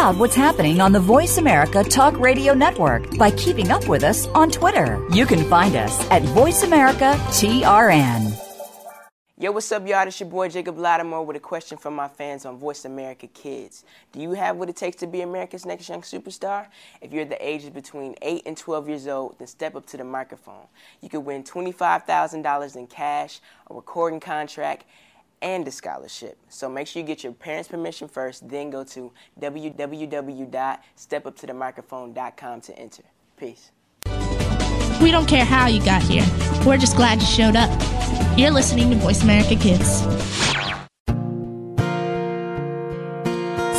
out what's happening on the Voice America Talk Radio Network by keeping up with us on Twitter. You can find us at Voice America TRN. Yo, what's up, y'all? It's your boy Jacob Lattimore with a question from my fans on Voice America Kids. Do you have what it takes to be America's next young superstar? If you're the ages between 8 and 12 years old, then step up to the microphone. You could win $25,000 in cash, a recording contract, and a scholarship. So make sure you get your parents' permission first, then go to www.stepuptothemicrophone.com to enter. Peace. We don't care how you got here. We're just glad you showed up. You're listening to Voice America Kids.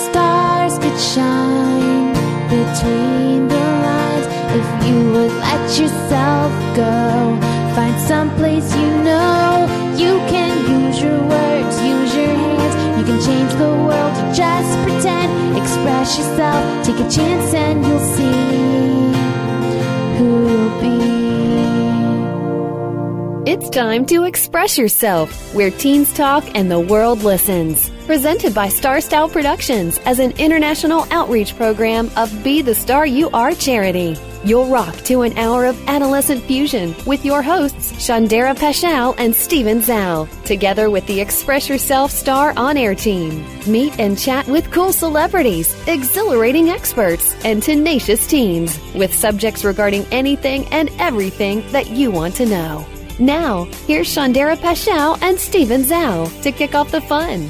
Stars could shine between the lines if you would let yourself go. Find some place you know you can use your words, just pretend. Express yourself, take a chance, and you'll see who you'll be. It's time to express yourself, where teens talk and the world listens. Presented by Star Style Productions as an international outreach program of Be the Star You Are charity. You'll rock to an hour of adolescent fusion with your hosts, Shandera Paschal and Steven Zhao, together with the Express Yourself Star On Air team. Meet and chat with cool celebrities, exhilarating experts, and tenacious teens with subjects regarding anything and everything that you want to know. Now, here's Shandera Paschal and Steven Zhao to kick off the fun.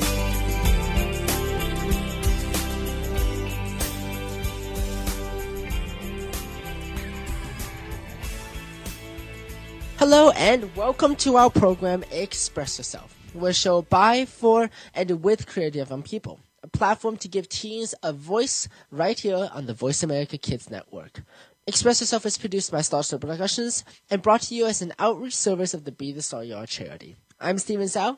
Hello and welcome to our program Express Yourself. We're show by, for, and with creative young people. A platform to give teens a voice right here on the Voice America Kids Network. Express Yourself is produced by Star Style Productions and brought to you as an outreach service of the Be the Star You Are charity. I'm Steven Zhao.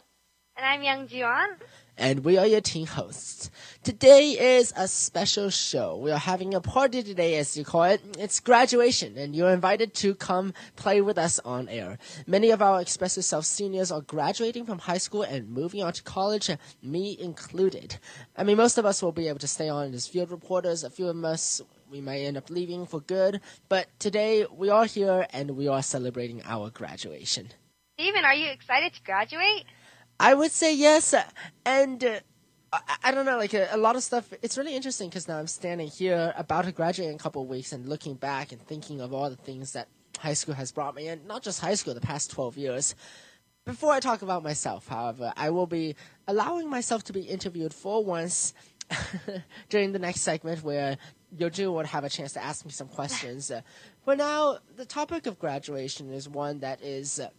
And I'm Young Jiwan. And we are your team hosts. Today is a special show. We are having a party today, as you call it. It's graduation, and you're invited to come play with us on air. Many of our Express Yourself seniors are graduating from high school and moving on to college, me included. I mean, most of us will be able to stay on as field reporters. A few of us we may end up leaving for good, but today we are here and we are celebrating our graduation. Steven, are you excited to graduate? I would say yes, and uh, I, I, don't know, like a, a, lot of stuff. It's really interesting because now I'm standing here about to graduate in a couple of weeks and looking back and thinking of all the things that high school has brought me, and not just high school, the past 12 years. Before I talk about myself, however, I will be allowing myself to be interviewed for once during the next segment where Yoju would have a chance to ask me some questions. Uh, but now, the topic of graduation is one that is uh,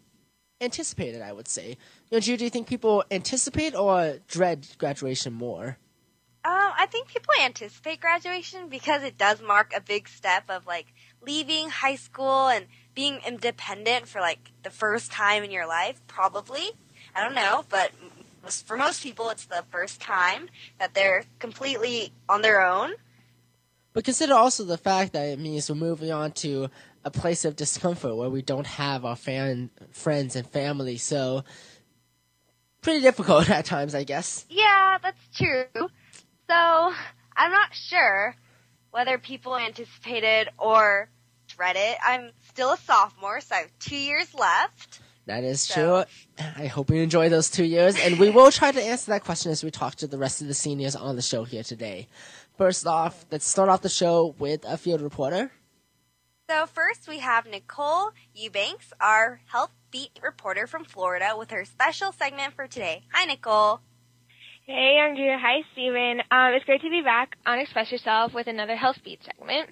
anticipated, I would say. Yoju, do you think people anticipate or dread graduation more? Um, I think people anticipate graduation because it does mark a big step of like leaving high school and being independent for like the first time in your life, probably. I don't know, but for most people, it's the first time that they're completely on their own. But consider also the fact that it means we're moving on to a place of discomfort where we don't have our fan friends and family. So pretty difficult at times, I guess. Yeah, that's true. So I'm not sure whether people anticipated or dread it. I'm still a sophomore, so I have two years left. That is so. true. I hope you enjoy those two years, and we will try to answer that question as we talk to the rest of the seniors on the show here today. First off, let's start off the show with a field reporter. So first we have Nicole Eubanks, our health beat reporter from Florida, with her special segment for today. Hi, Nicole. Hey, Andrea. Hi, Steven. Um, it's great to be back on Express Yourself with another health beat segment.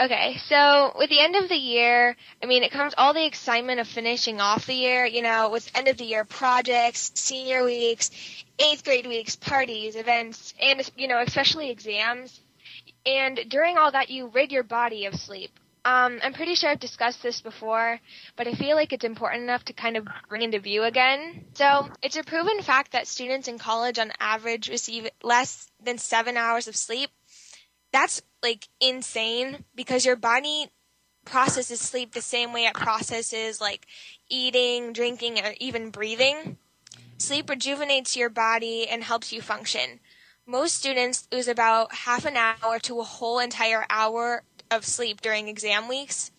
Okay, so with the end of the year, I mean, it comes all the excitement of finishing off the year, you know, with end of the year projects, senior weeks, eighth grade weeks, parties, events, and, you know, especially exams. And during all that, you rid your body of sleep. Um, I'm pretty sure I've discussed this before, but I feel like it's important enough to kind of bring into view again. So, it's a proven fact that students in college on average receive less than seven hours of sleep. That's like insane because your body processes sleep the same way it processes like eating, drinking, or even breathing. Sleep rejuvenates your body and helps you function. most students lose about half an hour to a whole entire hour of sleep during exam weeks.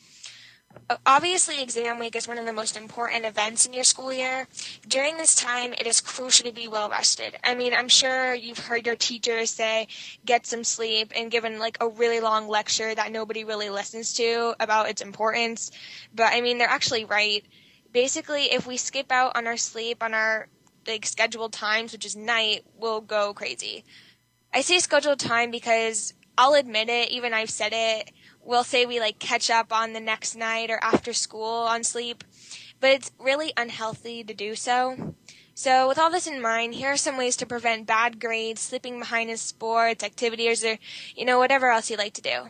Obviously, exam week is one of the most important events in your school year. During this time, it is crucial to be well rested. I mean, I'm sure you've heard your teachers say, get some sleep, and given like a really long lecture that nobody really listens to about its importance. But I mean, they're actually right. Basically, if we skip out on our sleep on our like scheduled times, which is night, we'll go crazy. I say scheduled time because I'll admit it, even I've said it we'll say we like catch up on the next night or after school on sleep, but it's really unhealthy to do so. So, with all this in mind, here are some ways to prevent bad grades, slipping behind in sports, activities, or, you know, whatever else you like to do.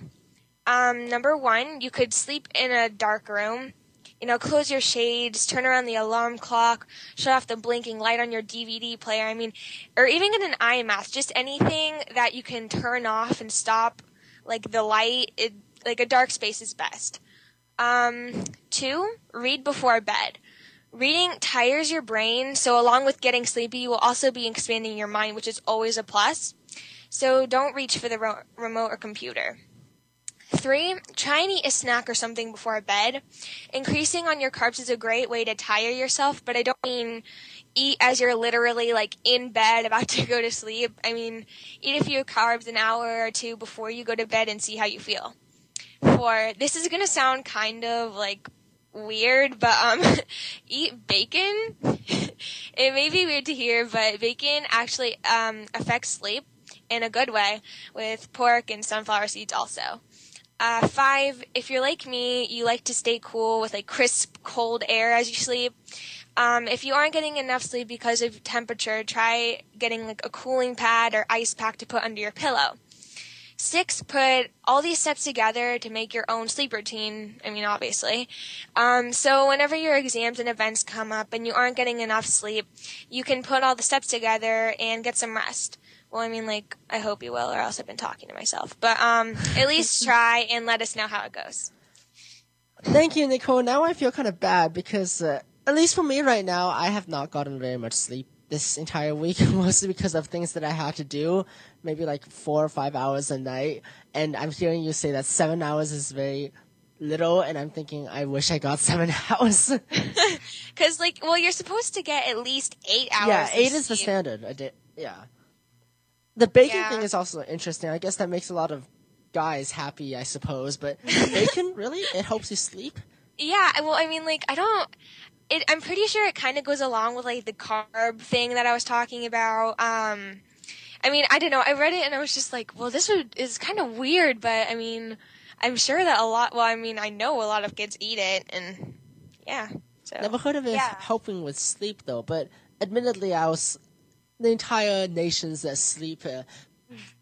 Um, number one, you could sleep in a dark room. You know, close your shades, turn around the alarm clock, shut off the blinking light on your DVD player. I mean, or even get an eye mask, just anything that you can turn off and stop, like the light. It, like a dark space is best. Um, two, read before bed. Reading tires your brain, so along with getting sleepy, you will also be expanding your mind, which is always a plus. So don't reach for the ro- remote or computer. Three, try and eat a snack or something before bed. Increasing on your carbs is a great way to tire yourself, but I don't mean eat as you're literally like in bed about to go to sleep. I mean, eat a few carbs an hour or two before you go to bed and see how you feel for this is gonna sound kind of like weird, but um, eat bacon. it may be weird to hear, but bacon actually um affects sleep in a good way with pork and sunflower seeds also. Uh, five, if you're like me, you like to stay cool with like crisp, cold air as you sleep. Um, if you aren't getting enough sleep because of temperature, try getting like a cooling pad or ice pack to put under your pillow. Six, put all these steps together to make your own sleep routine. I mean, obviously. Um, so whenever your exams and events come up and you aren't getting enough sleep, you can put all the steps together and get some rest. Well, I mean, like, I hope you will, or else I've been talking to myself. But um, at least try and let us know how it goes. Thank you, Nicole. Now I feel kind of bad because, uh, at least for me right now, I have not gotten very much sleep this entire week, mostly because of things that I had to do maybe like four or five hours a night. And I'm hearing you say that seven hours is very little, and I'm thinking I wish I got seven hours. Because like, well, you're supposed to get at least eight hours. Yeah, eight is sleep. the standard. I did. Yeah. The bacon Yeah. thing is also interesting. I guess that makes a lot of guys happy, I suppose. But bacon, really, it helps you sleep. Yeah, well, I mean, like, I don't. It, I'm pretty sure it kind of goes along with like the carb thing that I was talking about. Um, I mean, I don't know. I read it and I was just like, well, this would, is kind of weird, but I mean, I'm sure that a lot. Well, I mean, I know a lot of kids eat it, and yeah. So Never heard of it Yeah. helping with sleep though. But admittedly, I was the entire nation's sleep uh,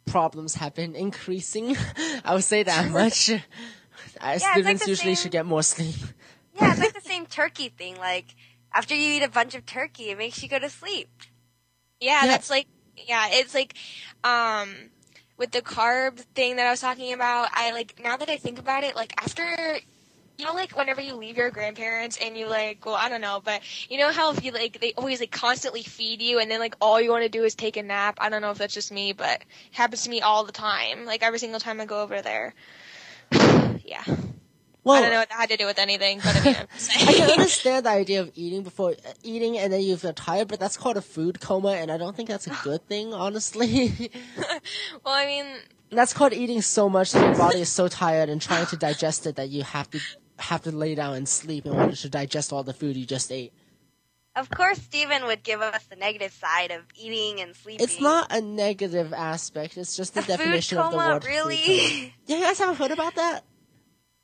problems have been increasing. I would say that much. Like students the usually same- should get more sleep. Yeah, it's like the same turkey thing. Like after you eat a bunch of turkey, it makes you go to sleep. Yeah, Yeah. that's like yeah, it's like um with the carb thing that I was talking about, I like now that I think about it, like after you know like whenever you leave your grandparents and you like well I don't know, but you know how if you like they always like constantly feed you and then like all you want to do is take a nap. I don't know if that's just me, but it happens to me all the time. Like every single time I go over there. yeah. Well, I don't know what that had to do with anything, but I mean, I'm saying. I can understand the idea of eating before eating and then you feel tired, but that's called a food coma, and I don't think that's a good thing, honestly. well, I mean, that's called eating so much that your body is so tired and trying to digest it that you have to have to lay down and sleep in order to digest all the food you just ate. Of course, Steven would give us the negative side of eating and sleeping. It's not a negative aspect; it's just the a food definition of the coma, word. food coma. really. Yeah, you guys haven't heard about that?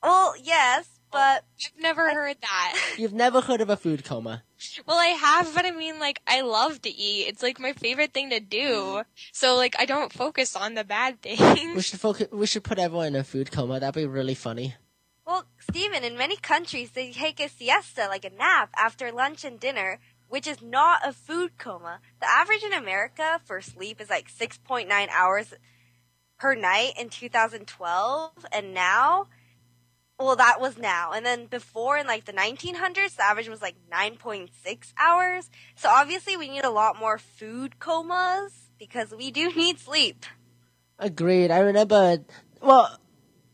well, yes, but I've never heard that. You've never heard of a food coma? Well, I have, but I mean, like, I love to eat. It's like my favorite thing to do. So, like, I don't focus on the bad things. We should focus. We should put everyone in a food coma. That'd be really funny. Well, Stephen, in many countries they take a siesta, like a nap, after lunch and dinner, which is not a food coma. The average in America for sleep is like 6.9 hours per night in 2012, and now, well, that was now. And then before in like the 1900s, the average was like 9.6 hours. So obviously we need a lot more food comas because we do need sleep. Agreed. I remember. Well,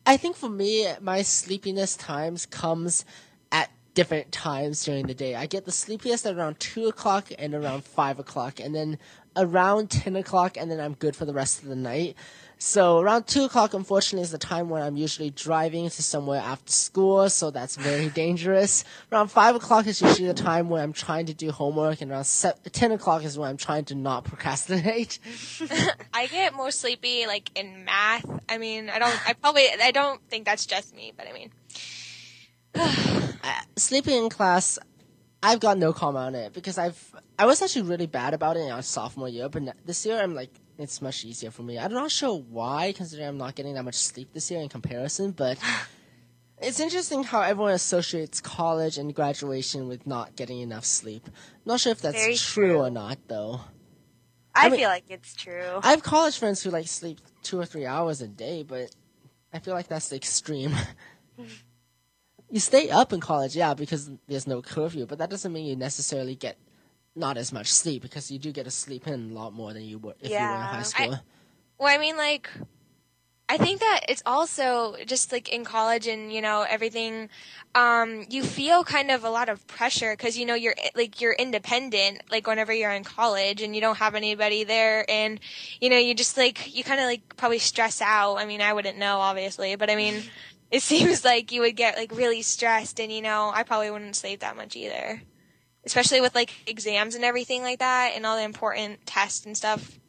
I think for me, my sleepiness times comes at different times during the day. I get the sleepiest at around two o'clock and around five o'clock, and then around ten o'clock, and then I'm good for the rest of the night. So around two o'clock, unfortunately, is the time when I'm usually driving to somewhere after school, so that's very dangerous. Around five o'clock is usually the time when I'm trying to do homework, and around se- ten o'clock is when I'm trying to not procrastinate. I get more sleepy like in math. I mean, I don't. I probably. I don't think that's just me, but I mean, uh, Sleeping in class, I've got no comment on it because I've I was actually really bad about it in our sophomore year, but this year I'm like it's much easier for me. I'm not sure why, considering I'm not getting that much sleep this year in comparison, but it's interesting how everyone associates college and graduation with not getting enough sleep. not sure if that's true, true. or not, though. I, I mean- feel like it's true. I have college friends who like sleep two or three hours a day, but I feel like that's the extreme. you stay up in college, yeah, because there's no curfew, but that doesn't mean you necessarily get not as much sleep because you do get to sleep in a lot more than you would if you were in Yeah. high I- school. well, I mean, like, I think that it's also just like in college and you know everything. Um, you feel kind of a lot of pressure because you know you're like you're independent. Like whenever you're in college and you don't have anybody there, and you know you just like you kind of like probably stress out. I mean, I wouldn't know obviously, but I mean, it seems like you would get like really stressed, and you know I probably wouldn't sleep that much either. Especially with like exams and everything like that, and all the important tests and stuff.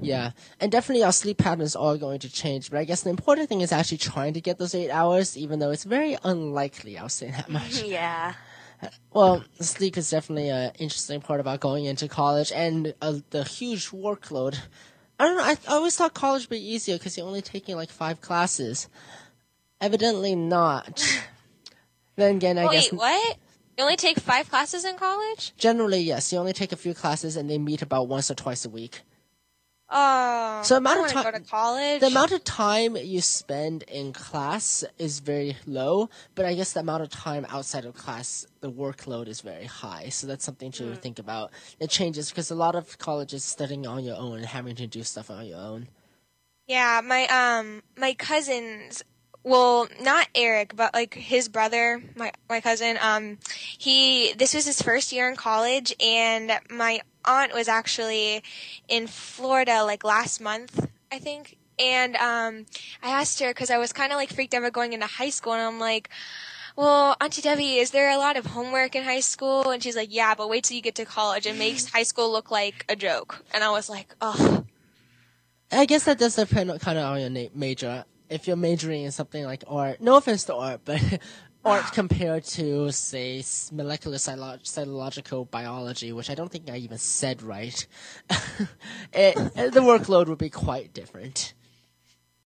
Yeah, and definitely our sleep patterns are going to change, but I guess the important thing is actually trying to get those eight hours, even though it's very unlikely, I'll say that much. yeah. Well, sleep is definitely an interesting part about going into college and uh, the huge workload. I don't know. I, I always thought college would be easier because you're only taking like five classes. Evidently not. then again, I Wait, guess what? You only take five classes in college? generally yes. You only take a few classes and they meet about once or twice a week. Oh, So amount I of go to college. The amount of time you spend in class is very low, but I guess the amount of time outside of class, the workload is very high. So that's something to think about. It changes because a lot of colleges studying on your own and having to do stuff on your own. yeah, my um my cousins. Well, not Eric, but like his brother, my my cousin. Um, he this was his first year in college, and my aunt was actually in Florida like last month, I think. And um, I asked her because I was kind of like freaked out about going into high school, and I'm like, well, Auntie Debbie, is there a lot of homework in high school? And she's like, yeah, but wait till you get to college. It makes high school look like a joke. And I was like, oh, I guess that does depend kind of on your na- major. If you're majoring in something like art, no offense to art, but art compared to, say, molecular cytological biology, which I don't think I even said right, it, the workload would be quite different.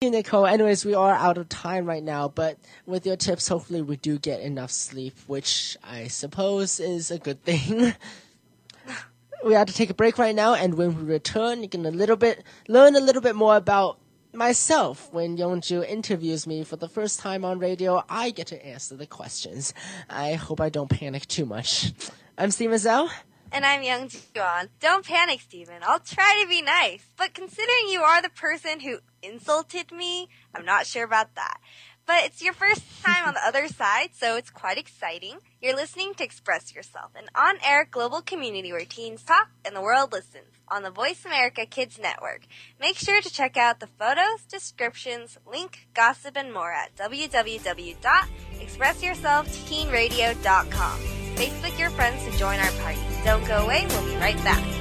Nicole, anyways, we are out of time right now, but with your tips, hopefully we do get enough sleep, which I suppose is a good thing. we have to take a break right now, and when we return, you can a little bit learn a little bit more about myself. When Yongju interviews me for the first time on radio, I get to answer the questions. I hope I don't panic too much. I'm Steven Zhao. And I'm Young Juan. Don't panic, Steven. I'll try to be nice. But considering you are the person who insulted me, I'm not sure about that. But it's your first time on the other side, so it's quite exciting. You're listening to Express Yourself, an on-air global community where teens talk and the world listens on the Voice America Kids Network. Make sure to check out the photos, descriptions, link, gossip, and more at www.expressyourselfteenradio.com. Facebook your friends to join our party. Don't go away, we'll be right back.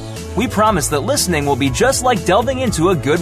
We promise that listening will be just like delving into a good.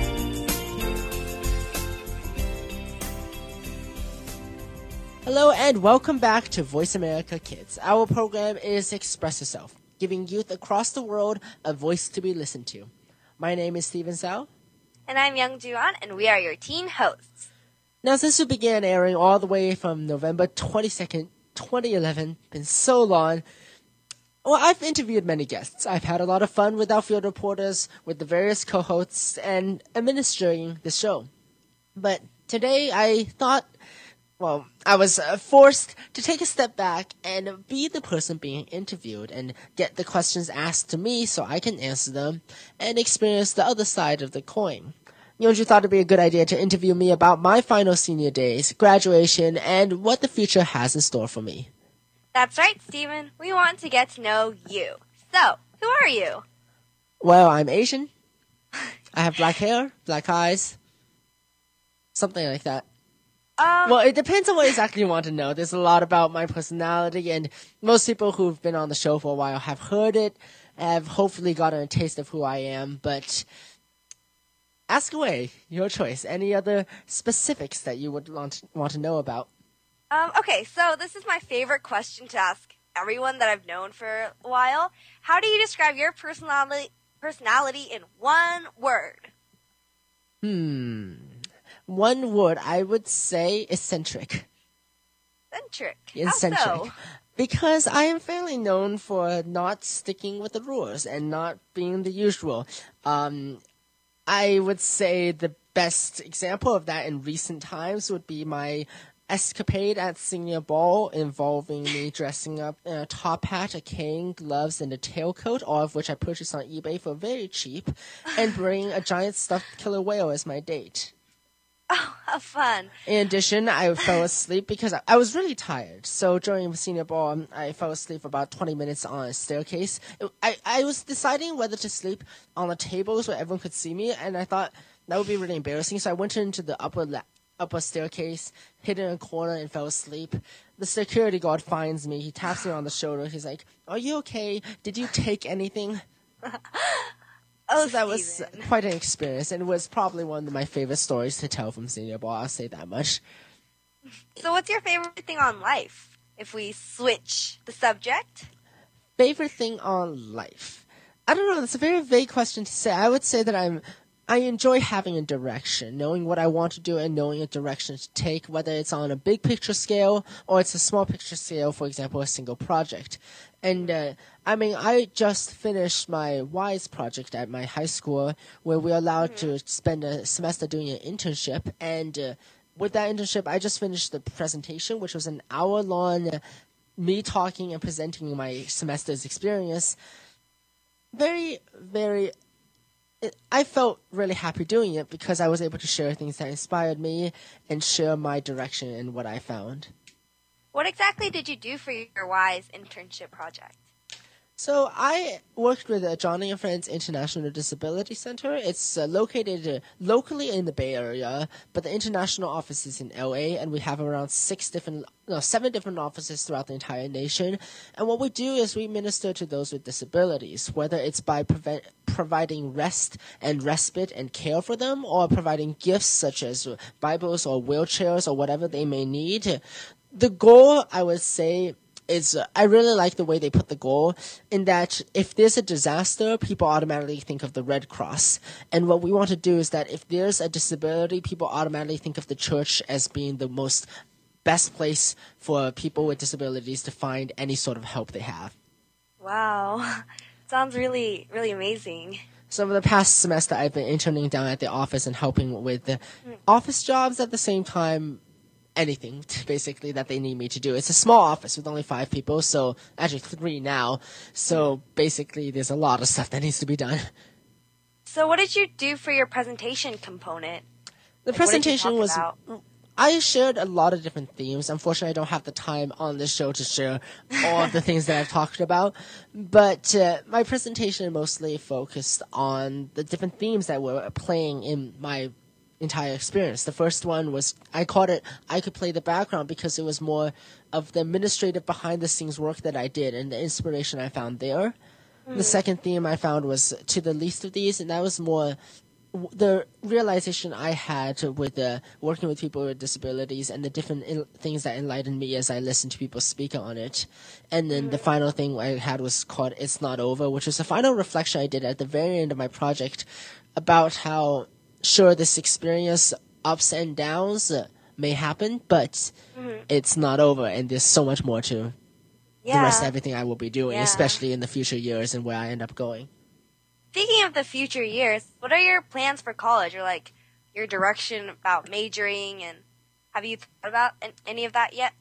Hello and welcome back to Voice America Kids. Our program is Express Yourself, giving youth across the world a voice to be listened to. My name is Stephen Zhao. And I'm Young Juan, and we are your teen hosts. Now, since we began airing all the way from November 22nd, 2011, been so long, well, I've interviewed many guests. I've had a lot of fun with our field reporters, with the various co-hosts, and administering the show. But today I thought well, I was uh, forced to take a step back and be the person being interviewed and get the questions asked to me so I can answer them and experience the other side of the coin. Yonju thought it'd be a good idea to interview me about my final senior days, graduation, and what the future has in store for me. That's right, Stephen. We want to get to know you. So, who are you? Well, I'm Asian. I have black hair, black eyes, something like that. Um, well, it depends on what exactly you want to know. There's a lot about my personality, and most people who've been on the show for a while have heard it, have hopefully gotten a taste of who I am, but ask away. Your choice. Any other specifics that you would want, want to know about? Um, okay, so this is my favorite question to ask everyone that I've known for a while. How do you describe your personality personality in one word? Hmm. One word, I would say eccentric. Eccentric. Eccentric. So? Because I am fairly known for not sticking with the rules and not being the usual. Um, I would say the best example of that in recent times would be my escapade at senior ball involving me dressing up in a top hat, a cane, gloves, and a tailcoat, all of which I purchased on eBay for very cheap, and bringing a giant stuffed killer whale as my date. Oh, how fun. In addition, I fell asleep because I, I was really tired. So during senior ball, um, I fell asleep about 20 minutes on a staircase. I, I was deciding whether to sleep on the tables where everyone could see me, and I thought that would be really embarrassing. So I went into the upper la- upper staircase, hid in a corner, and fell asleep. The security guard finds me. He taps me on the shoulder. He's like, "Are you okay? Did you take anything?" Oh, that was Steven. quite an experience, and it was probably one of my favorite stories to tell from senior ball. I'll say that much. So, what's your favorite thing on life? If we switch the subject, Favorite thing on life? I don't know. That's a very vague question to say. I would say that I'm. I enjoy having a direction, knowing what I want to do and knowing a direction to take, whether it's on a big picture scale or it's a small picture scale, for example, a single project. And, uh, I mean, I just finished my WISE project at my high school where we're allowed to spend a semester doing an internship. And, uh, with that internship, I just finished the presentation, which was an hour long, me talking and presenting my semester's experience. Very, very it, I felt really happy doing it because I was able to share things that inspired me and share my direction and what I found. what exactly did you do for your WISE internship project? So I worked with uh, Joni and Friends International Disability Center. It's uh, located uh, locally in the Bay Area, but the international office is in LA, and we have around six different, no, seven different offices throughout the entire nation. And what we do is we minister to those with disabilities, whether it's by prevent, providing rest and respite and care for them, or providing gifts such as Bibles or wheelchairs or whatever they may need. The goal, I would say, is uh, I really like the way they put the goal in that if there's a disaster, people automatically think of the Red Cross. And what we want to do is that if there's a disability, people automatically think of the church as being the most best place for people with disabilities to find any sort of help they have. Wow. Sounds really, really amazing. So over the past semester, I've been interning down at the office and helping with the office jobs at the same time anything basically that they need me to do. It's a small office with only five people, so actually three now. So basically, there's a lot of stuff that needs to be done. So, what did you do for your presentation component? The Like, what did you presentation was. about? I shared a lot of different themes. Unfortunately, I don't have the time on this show to share all of the things that I've talked about. But uh, my presentation mostly focused on the different themes that were playing in my entire experience. The first one was I called it I could play the background because it was more of the administrative behind the scenes work that I did and the inspiration I found there. The second theme I found was to the least of these, and that was more w- the realization I had with uh, working with people with disabilities and the different il- things that enlightened me as I listened to people speak on it. And then the final thing I had was called It's Not Over, which was a final reflection I did at the very end of my project about how, sure, this experience, ups and downs, uh, may happen, but it's not over, and there's so much more to the rest of everything I will be doing, Yeah. especially in the future years and where I end up going. Speaking of the future years, what are your plans for college or like your direction about majoring and have you thought about any of that yet?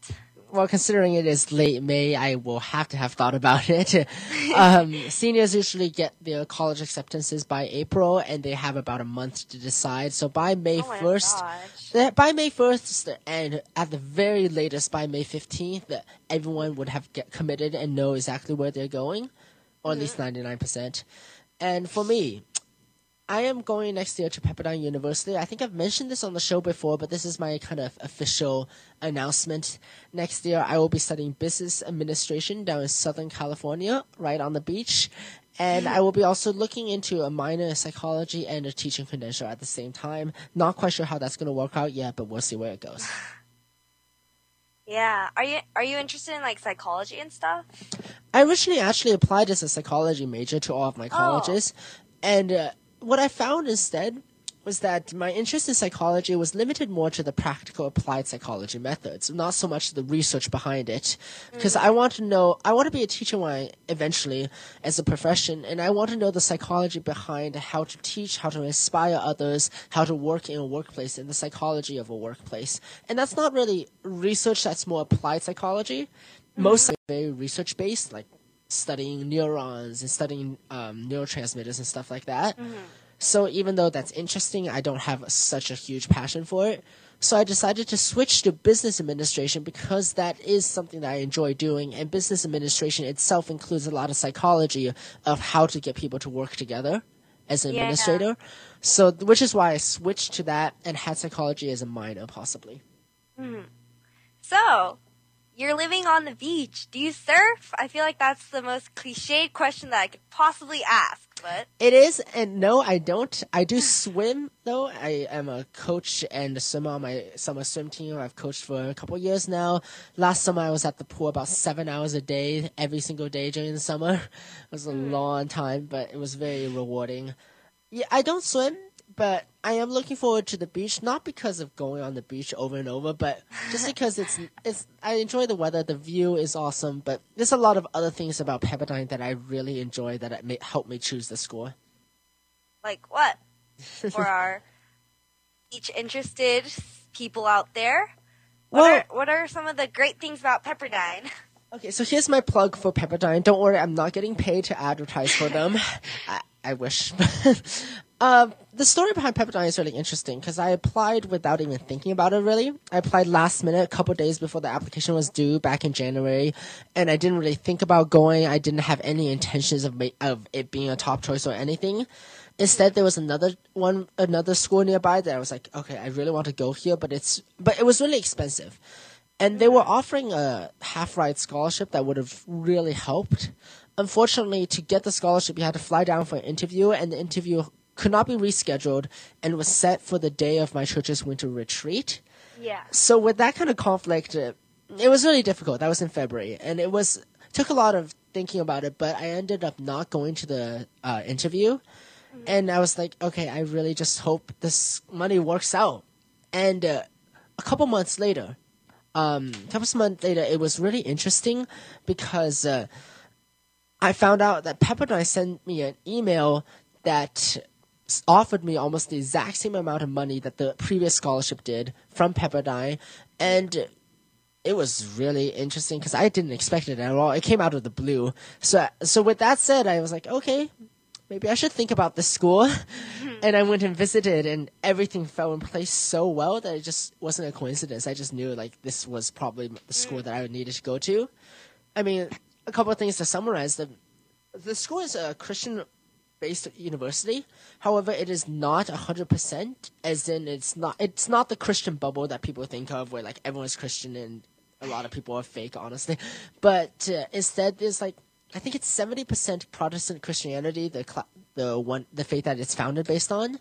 Well, considering it is late May, I will have to have thought about it. um, seniors usually get their college acceptances by April, and they have about a month to decide. So by May Oh 1st, gosh. that- by May 1st, and at the very latest by May 15th, everyone would have get committed and know exactly where they're going, or at least 99%. And for me, I am going next year to Pepperdine University. I think I've mentioned this on the show before, but this is my kind of official announcement. Next year, I will be studying business administration down in Southern California, right on the beach. And I will be also looking into a minor in psychology and a teaching credential at the same time. Not quite sure how that's going to work out yet, but we'll see where it goes. Yeah. Are you are you interested in like psychology and stuff? I originally actually applied as a psychology major to all of my colleges, and uh, what I found instead was that my interest in psychology was limited more to the practical applied psychology methods, not so much the research behind it. Because mm. I want to know, I want to be a teacher when I eventually as a profession, and I want to know the psychology behind how to teach, how to inspire others, how to work in a workplace, and the psychology of a workplace. And that's not really research; that's more applied psychology. Mm-hmm. Most are very research based, like studying neurons and studying um, neurotransmitters and stuff like that. So even though that's interesting, I don't have such a huge passion for it. So I decided to switch to business administration because that is something that I enjoy doing, and business administration itself includes a lot of psychology of how to get people to work together as an Yeah. administrator. So, which is why I switched to that and had psychology as a minor, possibly. So, you're living on the beach. Do you surf? I feel like that's the most cliched question that I could possibly ask, but It is, and no, I don't. I do swim though. I am a coach and a swimmer on my summer swim team. I've coached for a couple years now. Last summer, I was at the pool about seven hours a day, every single day during the summer. It was a hmm. long time, but it was very rewarding. Yeah, I don't swim, but I am looking forward to the beach. Not because of going on the beach over and over, but just because it's it's. I enjoy the weather. The view is awesome, but there's a lot of other things about Pepperdine that I really enjoy that it may help me choose the school. like what? For our each interested people out there, what Well- are what are some of the great things about Pepperdine? Okay, so here's my plug for Pepperdine. Don't worry, I'm not getting paid to advertise for them. I, I wish. Uh, the story behind Pepperdine is really interesting because I applied without even thinking about it. Really, I applied last minute, a couple days before the application was due back in January, and I didn't really think about going. I didn't have any intentions of ma- of it being a top choice or anything. Instead, there was another one, another school nearby that I was like, okay, I really want to go here, but it's but it was really expensive, and they were offering a half ride scholarship that would have really helped. Unfortunately, to get the scholarship, you had to fly down for an interview, and the interview could not be rescheduled and was set for the day of my church's winter retreat. Yeah. So with that kind of conflict, it was really difficult. That was in February, and it was took a lot of thinking about it. But I ended up not going to the uh, interview, and I was like, okay, I really just hope this money works out. And uh, a couple months later, um, a couple months later, it was really interesting because uh, I found out that Pepperdine sent me an email that offered me almost the exact same amount of money that the previous scholarship did from Pepperdine, and it was really interesting because I didn't expect it at all. It came out of the blue. So, so with that said, I was like, okay, maybe I should think about this school. and I went and visited, and everything fell in place so well that it just wasn't a coincidence. I just knew like this was probably the school that I needed to go to. I mean, a couple of things to summarize. The the school is a Christian based university. However, it is not hundred percent, as in it's not it's not the Christian bubble that people think of, where like everyone's Christian and a lot of people are fake, honestly. But uh, instead, there's like I think it's seventy percent Protestant Christianity, the cl- the one the faith that it's founded based on.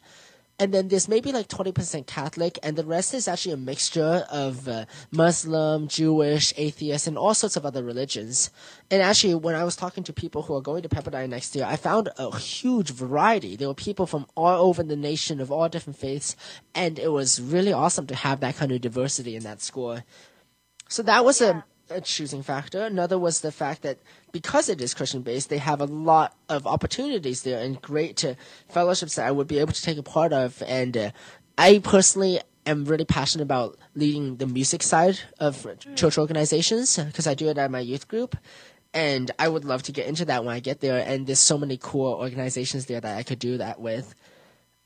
And then there's maybe like 20% Catholic, and the rest is actually a mixture of uh, Muslim, Jewish, atheist, and all sorts of other religions. And actually, when I was talking to people who are going to Pepperdine next year, I found a huge variety. There were people from all over the nation of all different faiths, and it was really awesome to have that kind of diversity in that school. So that was a, a choosing factor. Another was the fact that because it is Christian based, they have a lot of opportunities there and great uh, fellowships that I would be able to take a part of. And uh, I personally am really passionate about leading the music side of church organizations because I do it at my youth group. And I would love to get into that when I get there. And there's so many cool organizations there that I could do that with.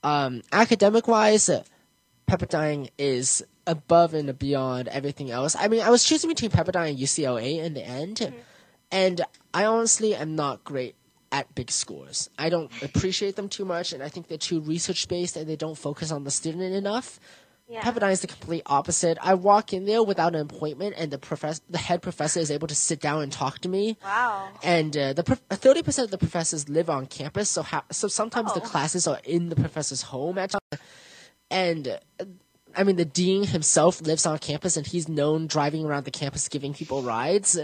Um, academic wise, uh, Pepperdine is above and beyond everything else. I mean, I was choosing between Pepperdine and UCLA in the end, and I honestly am not great at big schools. I don't appreciate them too much, and I think they're too research based and they don't focus on the student enough. Yeah. Pepperdine is the complete opposite. I walk in there without an appointment, and the professor, the head professor, is able to sit down and talk to me. Wow. And uh, the thirty percent of the professors live on campus, so ha- so sometimes the Oh. classes are in the professor's home at times. And uh, I mean, the dean himself lives on campus, and he's known driving around the campus giving people rides.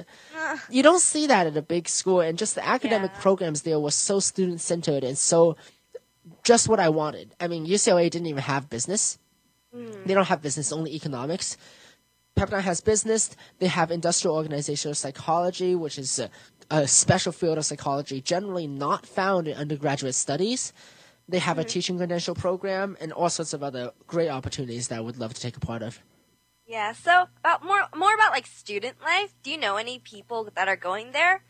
You don't see that at a big school, and just the academic programs there were so student centered and so just what I wanted. I mean, UCLA didn't even have business. Hmm. They don't have business, only economics. Pepperdine has business. They have industrial organizational psychology, which is a, a special field of psychology generally not found in undergraduate studies. They have a teaching credential program and all sorts of other great opportunities that I would love to take a part of. Yeah. So about more more about like student life. Do you know any people that are going there?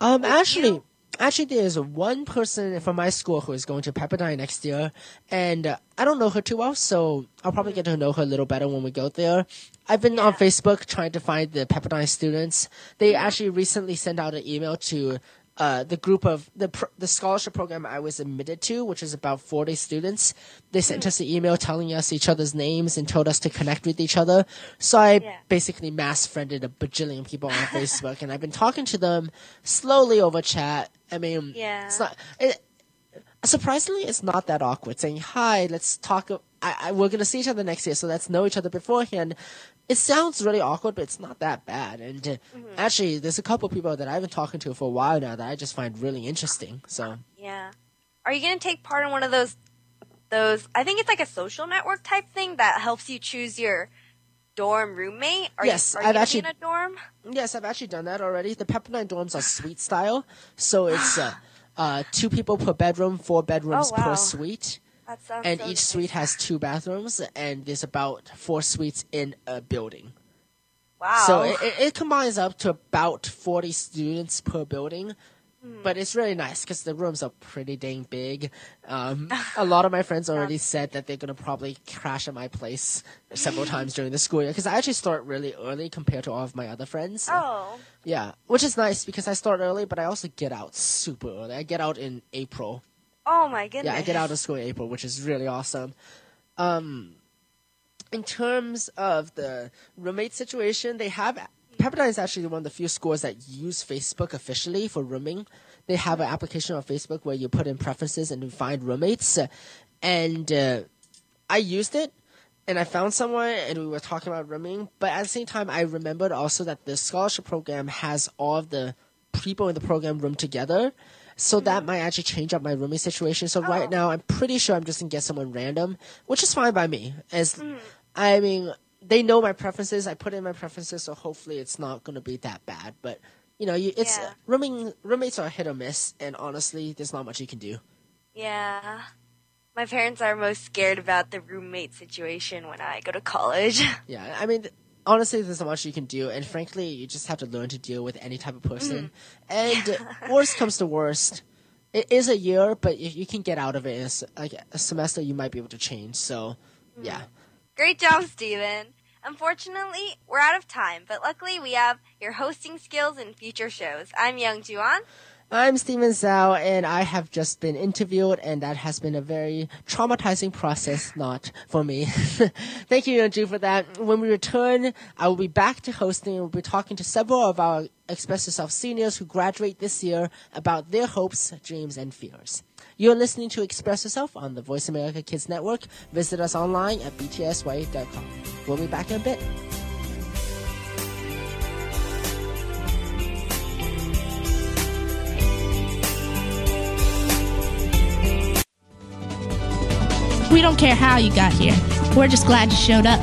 Um, actually, actually, there's one person from my school who is going to Pepperdine next year, and uh, I don't know her too well, so I'll probably get to know her a little better when we go there. I've been on Facebook trying to find the Pepperdine students. They actually recently sent out an email to uh, the group of the pr- the scholarship program I was admitted to, which is about forty students. They sent us an email telling us each other's names and told us to connect with each other. So I basically mass friended a bajillion people on Facebook, and I've been talking to them slowly over chat. I mean, Yeah. it's not. It, surprisingly, it's not that awkward. Saying hi, let's talk. I, I, we're gonna see each other next year, so let's know each other beforehand. It sounds really awkward, but it's not that bad. And uh, actually, there's a couple people that I've been talking to for a while now that I just find really interesting. So Yeah. Are you gonna take part in one of those those I think it's like a social network type thing that helps you choose your dorm roommate? Are Yes, you, are I've you actually- in a dorm? yes, I've actually done that already. The Pepperdine dorms are suite style, so it's uh, uh, two people per bedroom, four bedrooms Oh, wow. per suite. And so each suite has two bathrooms, and there's about four suites in a building. Wow. So it, it, it combines up to about 40 students per building. But it's really nice because the rooms are pretty dang big. Um, a lot of my friends already said that they're gonna probably crash at my place several times during the school year because I actually start really early compared to all of my other friends. Oh. Yeah, which is nice because I start early, but I also get out super early. I get out in April. Oh my goodness. Yeah, I get out of school in April, which is really awesome. Um, in terms of the roommate situation, they have Pepperdine is actually one of the few schools that use Facebook officially for rooming. They have an application on Facebook where you put in preferences and you find roommates. And uh, I used it and I found someone and we were talking about rooming. But at the same time, I remembered also that the scholarship program has all of the people in the program room together. So that might actually change up my rooming situation. So right oh. now, I'm pretty sure I'm just gonna get someone random, which is fine by me. As mm. I mean, they know my preferences. I put in my preferences, so hopefully it's not gonna be that bad. But you know, you, it's Yeah. rooming. Roommates are hit or miss, and honestly, there's not much you can do. Yeah. My parents are most scared about the roommate situation when I go to college. Yeah, I mean, honestly, there's not much you can do, and frankly, you just have to learn to deal with any type of person. Mm. And worst comes to worst, it is a year, but if you can get out of it in a, like a semester, you might be able to change. So, mm. yeah. Great job, Steven. Unfortunately, we're out of time, but luckily we have your hosting skills in future shows. I'm Yeonju. I'm Steven Zhao, and I have just been interviewed, and that has been a very traumatizing process, not for me. Thank you, Yeonju, for that. When we return, I will be back to hosting, and we'll be talking to several of our Express Yourself seniors who graduate this year about their hopes, dreams, and fears. You're listening to Express Yourself on the Voice America Kids Network. Visit us online at btsy.com. We'll be back in a bit. We don't care how you got here. We're just glad you showed up.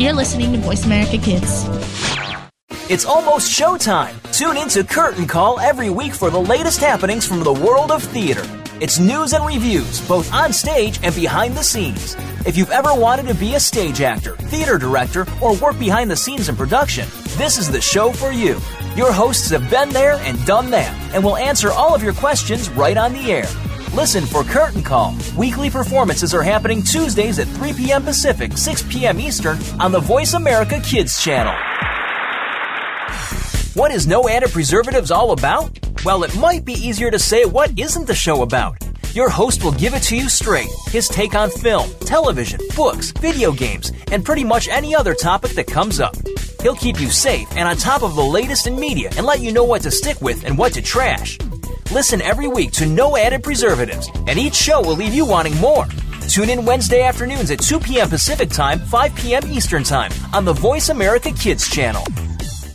You're listening to Voice America Kids. It's almost showtime. Tune in to Curtain Call every week for the latest happenings from the world of theater. It's news and reviews, both on stage and behind the scenes. If you've ever wanted to be a stage actor, theater director, or work behind the scenes in production, this is the show for you. Your hosts have been there and done that, and will answer all of your questions right on the air. Listen for Curtain Call. Weekly performances are happening Tuesdays at 3 p.m. Pacific, 6 p.m. Eastern on the Voice America Kids channel. What is no added preservatives all about? Well, it might be easier to say what isn't the show about. Your host will give it to you straight. His take on film, television, books, video games, and pretty much any other topic that comes up. He'll keep you safe and on top of the latest in media and let you know what to stick with and what to trash. Listen every week to No Added Preservatives, and each show will leave you wanting more. Tune in Wednesday afternoons at 2 p.m. Pacific Time, 5 p.m. Eastern Time on the Voice America Kids channel.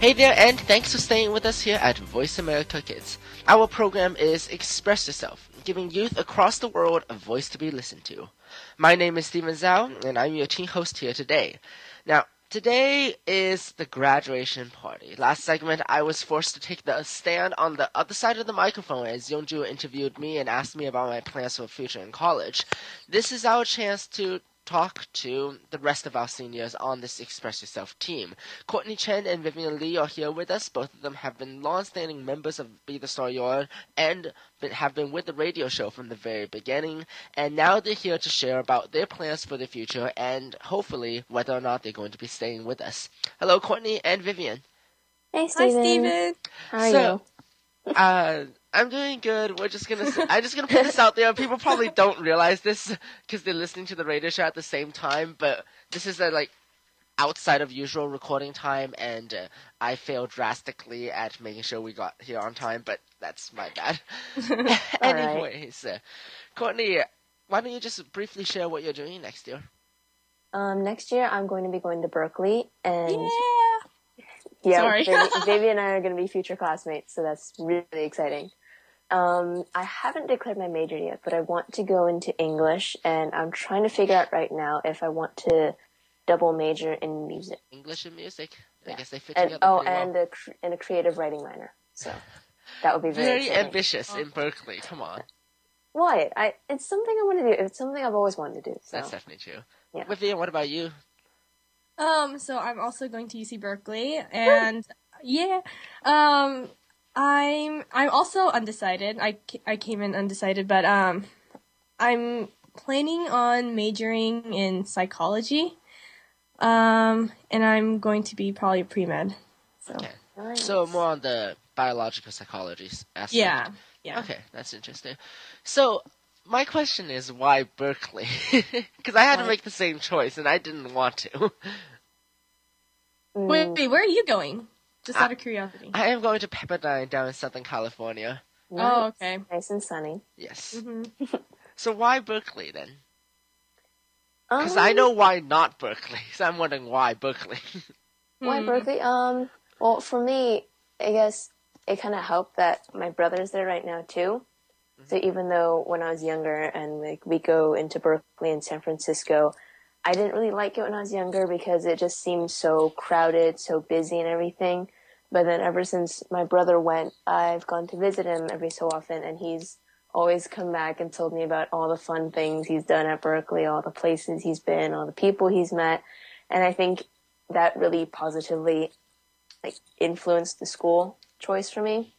Hey there, and thanks for staying with us here at Voice America Kids. Our program is Express Yourself, giving youth across the world a voice to be listened to. My name is Steven Zhao, and I'm your teen host here today. Now, today is the graduation party. Last segment, I was forced to take the stand on the other side of the microphone as Yeonju interviewed me and asked me about my plans for the future in college. This is our chance to talk to the rest of our seniors on this Express Yourself team. Courtney Chen and Vivian Lee are here with us. Both of them have been long-standing members of Be the Star You Are and been, have been with the radio show from the very beginning. And now they're here to share about their plans for the future and hopefully whether or not they're going to be staying with us. Hello, Courtney and Vivian. Hey, Steven. Hi, Steven. How are So, you? uh, I'm doing good. We're just gonna. s- I'm just gonna put this out there. People probably don't realize this because they're listening to the radio show at the same time. But this is a like outside of usual recording time, and uh, I failed drastically at making sure we got here on time. But that's my bad. Anyways, uh, Courtney, why don't you just briefly share what you're doing next year? Um, next year I'm going to be going to Berkeley, and Yeah. yeah, Sorry. Vivi, Vivi and I are going to be future classmates, so that's really exciting. Um, I haven't declared my major yet, but I want to go into English, and I'm trying to figure out right now if I want to double major in music. English and music. I Yeah. guess they fit And together oh, pretty well. and a cr- and a creative writing minor. So that would be very, Very exciting. ambitious in Berkeley. Come on, Why? I it's something I want to do. It's something I've always wanted to do. So that's definitely true. Yeah. Vivian, what about you? Um, so I'm also going to UC Berkeley, and yeah, um, I'm I'm also undecided. I I came in undecided, but um, I'm planning on majoring in psychology. Um, and I'm going to be probably pre med. So Okay. Nice. So more on the biological psychology aspect. yeah, yeah. Okay, that's interesting. So my question is, why Berkeley? Because I had to make the same choice, and I didn't want to. Wait, wait, where are you going? Just I- out of curiosity. I am going to Pepperdine down in Southern California. oh, okay. Nice and sunny. Yes. hmm So why Berkeley then? Because I Um, know why not Berkeley. So I'm wondering why Berkeley. Why Hmm. Berkeley? Um, well, for me, I guess it kind of helped that my brother's there right now too. So even though when I was younger and like we go into Berkeley and San Francisco, I didn't really like it when I was younger because it just seemed so crowded, so busy and everything. But then ever since my brother went, I've gone to visit him every so often and he's always come back and told me about all the fun things he's done at Berkeley, all the places he's been, all the people he's met. And I think that really positively like influenced the school choice for me.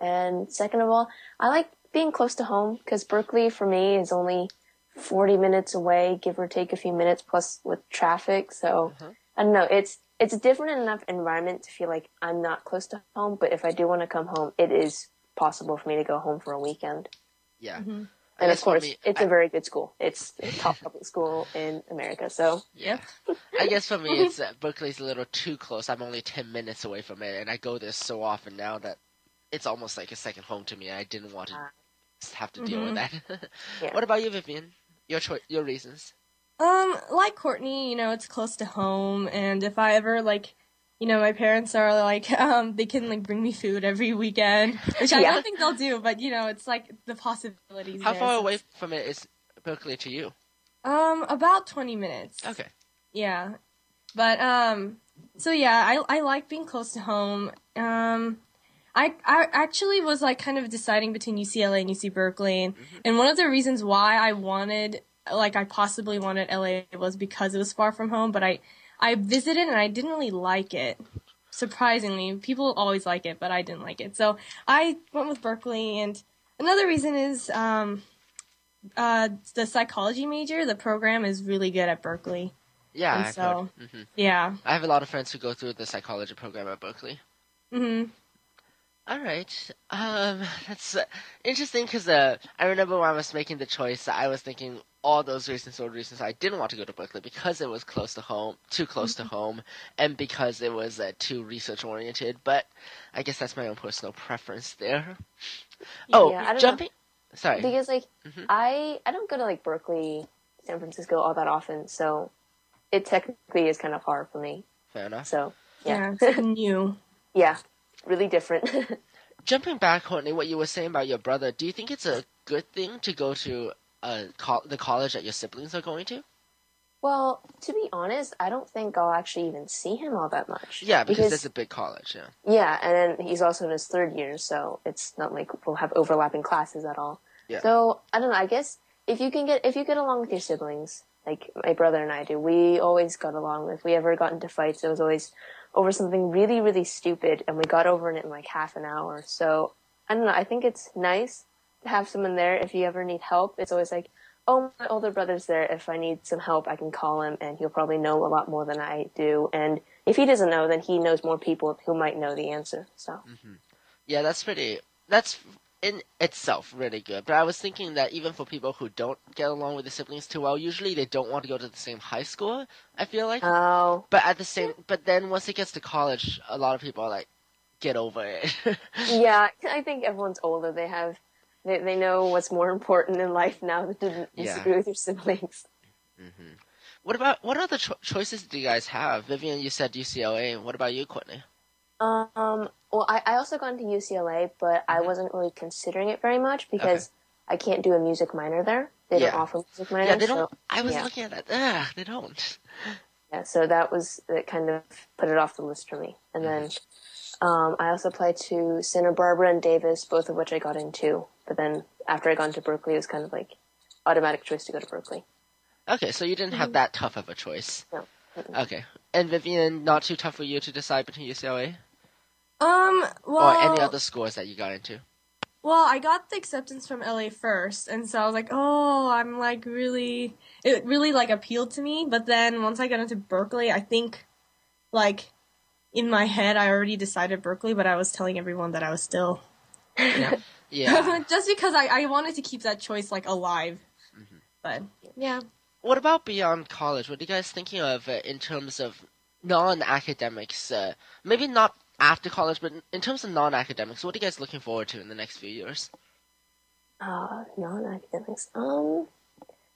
And second of all, I like being close to home because Berkeley for me is only 40 minutes away, give or take a few minutes plus with traffic. So I don't know. It's, it's a different enough environment to feel like I'm not close to home. But if I do want to come home, it is possible for me to go home for a weekend. yeah. Mm-hmm. And of course, me- it's I- a very good school. It's a top public school in America. So Yeah. I guess for me, it's uh, Berkeley's a little too close. I'm only 10 minutes away from it, and I go there so often now that it's almost like a second home to me. I didn't want to have to deal with that. Yeah. What about you, Vivian? Your choice, your reasons? Um, like Courtney, you know, it's close to home, and if I ever like, you know, my parents are like, um, they can like bring me food every weekend, which I Yeah. don't think they'll do, but you know, it's like the possibilities. How there, far so- away from it is Berkeley to you? Um, about twenty minutes. Okay. Yeah, but um, so yeah, I I like being close to home. Um, I I actually was like kind of deciding between UCLA and UC Berkeley, and one of the reasons why I wanted like I possibly wanted LA was because it was far from home, but I I visited and I didn't really like it. Surprisingly, people always like it, but I didn't like it. So I went with Berkeley, and another reason is um, uh, the psychology major. The program is really good at Berkeley. Yeah, And so- heard. hmm Yeah. I have a lot of friends who go through the psychology program at Berkeley. hmm All right. Um, that's uh, interesting because uh, I remember when I was making the choice, I was thinking all those reasons were reasons I didn't want to go to Berkeley because it was close to home, too close to home, and because it was uh, too research oriented. But I guess that's my own personal preference there. Oh, Yeah, I don't know. jumping. Sorry. because like Mhm. I I don't go to like Berkeley, San Francisco all that often, so it technically is kind of hard for me. Fair enough. So Yeah. yeah, it's new. yeah, really different. Jumping back, Courtney, what you were saying about your brother, do you think it's a good thing to go to uh, col- the college that your siblings are going to? well, to be honest, I don't think I'll actually even see him all that much. Yeah, because, it's a big college, yeah. yeah, and then he's also in his third year, so it's not like we'll have overlapping classes at all. Yeah. So I don't know. I guess if you can get if you get along with your siblings, like my brother and I do. We always got along. If we ever got into fights, it was always over something really, really stupid, and we got over it in like half an hour. So I don't know. I think it's nice to have someone there if you ever need help. It's always like, oh, my older brother's there. If I need some help, I can call him, and he'll probably know a lot more than I do. And if he doesn't know, then he knows more people who might know the answer. So. Mm-hmm. Yeah, that's pretty. That's in itself really good. But I was thinking that even for people who don't get along with the siblings too well, usually they don't want to go to the same high school. I feel like. Oh. But at the same, but then once it gets to college, a lot of people are like, get over it. yeah, I think everyone's older. They have, they they know what's more important in life now than to Yeah. disagree with your siblings. Mm-hmm. what about what other cho- choices do you guys have? Vivian, you said UCLA. What about you, Courtney? Um, well, I, I also got into UCLA, but I wasn't really considering it very much because I can't do a music minor there. They Yeah. don't offer music minor. yeah, they don't. so- I was yeah. looking at that. Ugh, they don't. Yeah, so that was that kind of put it off the list for me. And then um, I also applied to Santa Barbara and Davis, both of which I got into. But then after I got into Berkeley, it was kind of like automatic choice to go to Berkeley. Okay, so you didn't have that tough of a choice. No. Okay, and Vivian, not too tough for you to decide between UCLA Um, well, or any other schools that you got into. Well, I got the acceptance from LA first, and so I was like, oh, I'm like really, it really like appealed to me. But then once I got into Berkeley, I think, like, in my head, I already decided Berkeley, but I was telling everyone that I was still, know, Yeah. just because I, I wanted to keep that choice like alive. But yeah, What about beyond college? What are you guys thinking of uh, in terms of non-academics? Uh, maybe not after college, but in terms of non-academics, what are you guys looking forward to in the next few years? Uh, non-academics. Um,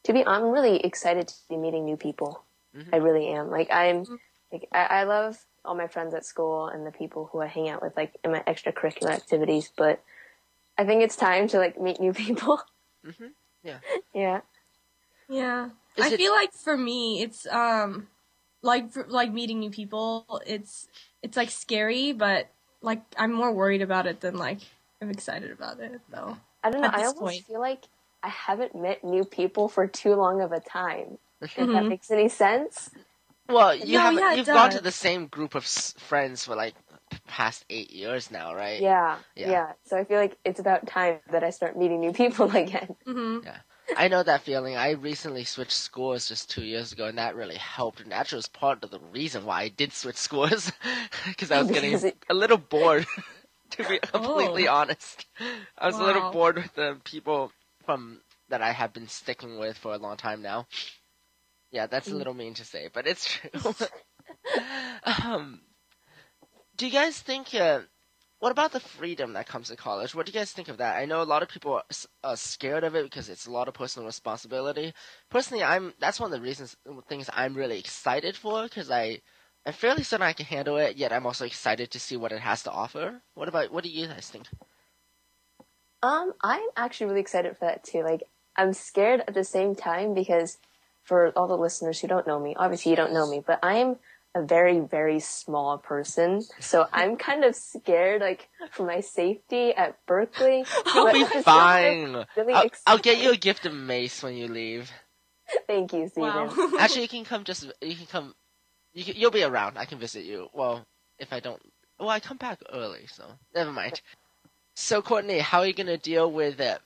to be, I'm really excited to be meeting new people. I really am. Like I'm, like I, I love all my friends at school and the people who I hang out with, like in my extracurricular activities. But I think it's time to like meet new people. Mm-hmm. Yeah. yeah. yeah. Is I it- feel like for me, it's um, like for, like meeting new people. It's it's like scary, but like I'm more worried about it than like I'm excited about it though. I don't know. At I this almost point. feel like I haven't met new people for too long of a time. If that Mhm. makes any sense. Well, you No, have yeah, you've gone to the same group of s- friends for like past eight years now, right? Yeah, Yeah. yeah, So I feel like it's about time that I start meeting new people again. Mm-hmm. Yeah. I know that feeling. I recently switched schools just two years ago, and that really helped. And actually was part of the reason why I did switch schools, because I was getting it- a little bored, to be completely Oh. honest. I was a little bored with the people from that I have been sticking with for a long time now. Yeah, that's a Mm. little mean to say, but it's true. um, do you guys think? Uh, what about the freedom that comes to college? What do you guys think of that? I know a lot of people are, are scared of it because it's a lot of personal responsibility. Personally, I'm that's one of the reasons things I'm really excited for because I I'm fairly certain I can handle it. Yet I'm also excited to see what it has to offer. What about what do you guys think? Um, I'm actually really excited for that too. Like, I'm scared at the same time because for all the listeners who don't know me, obviously you don't know me, but I'm a very, very small person. So I'm kind of scared, like, for my safety at Berkeley. You'll be at the same time, fine. Really I'll, I'll get you a gift of mace when you leave. Thank you, Steven. Wow. Actually, you can come just you can come. You can, you'll be around. I can visit you. Well, if I don't, well, I come back early, so never mind. So, Courtney, how are you gonna deal with uh,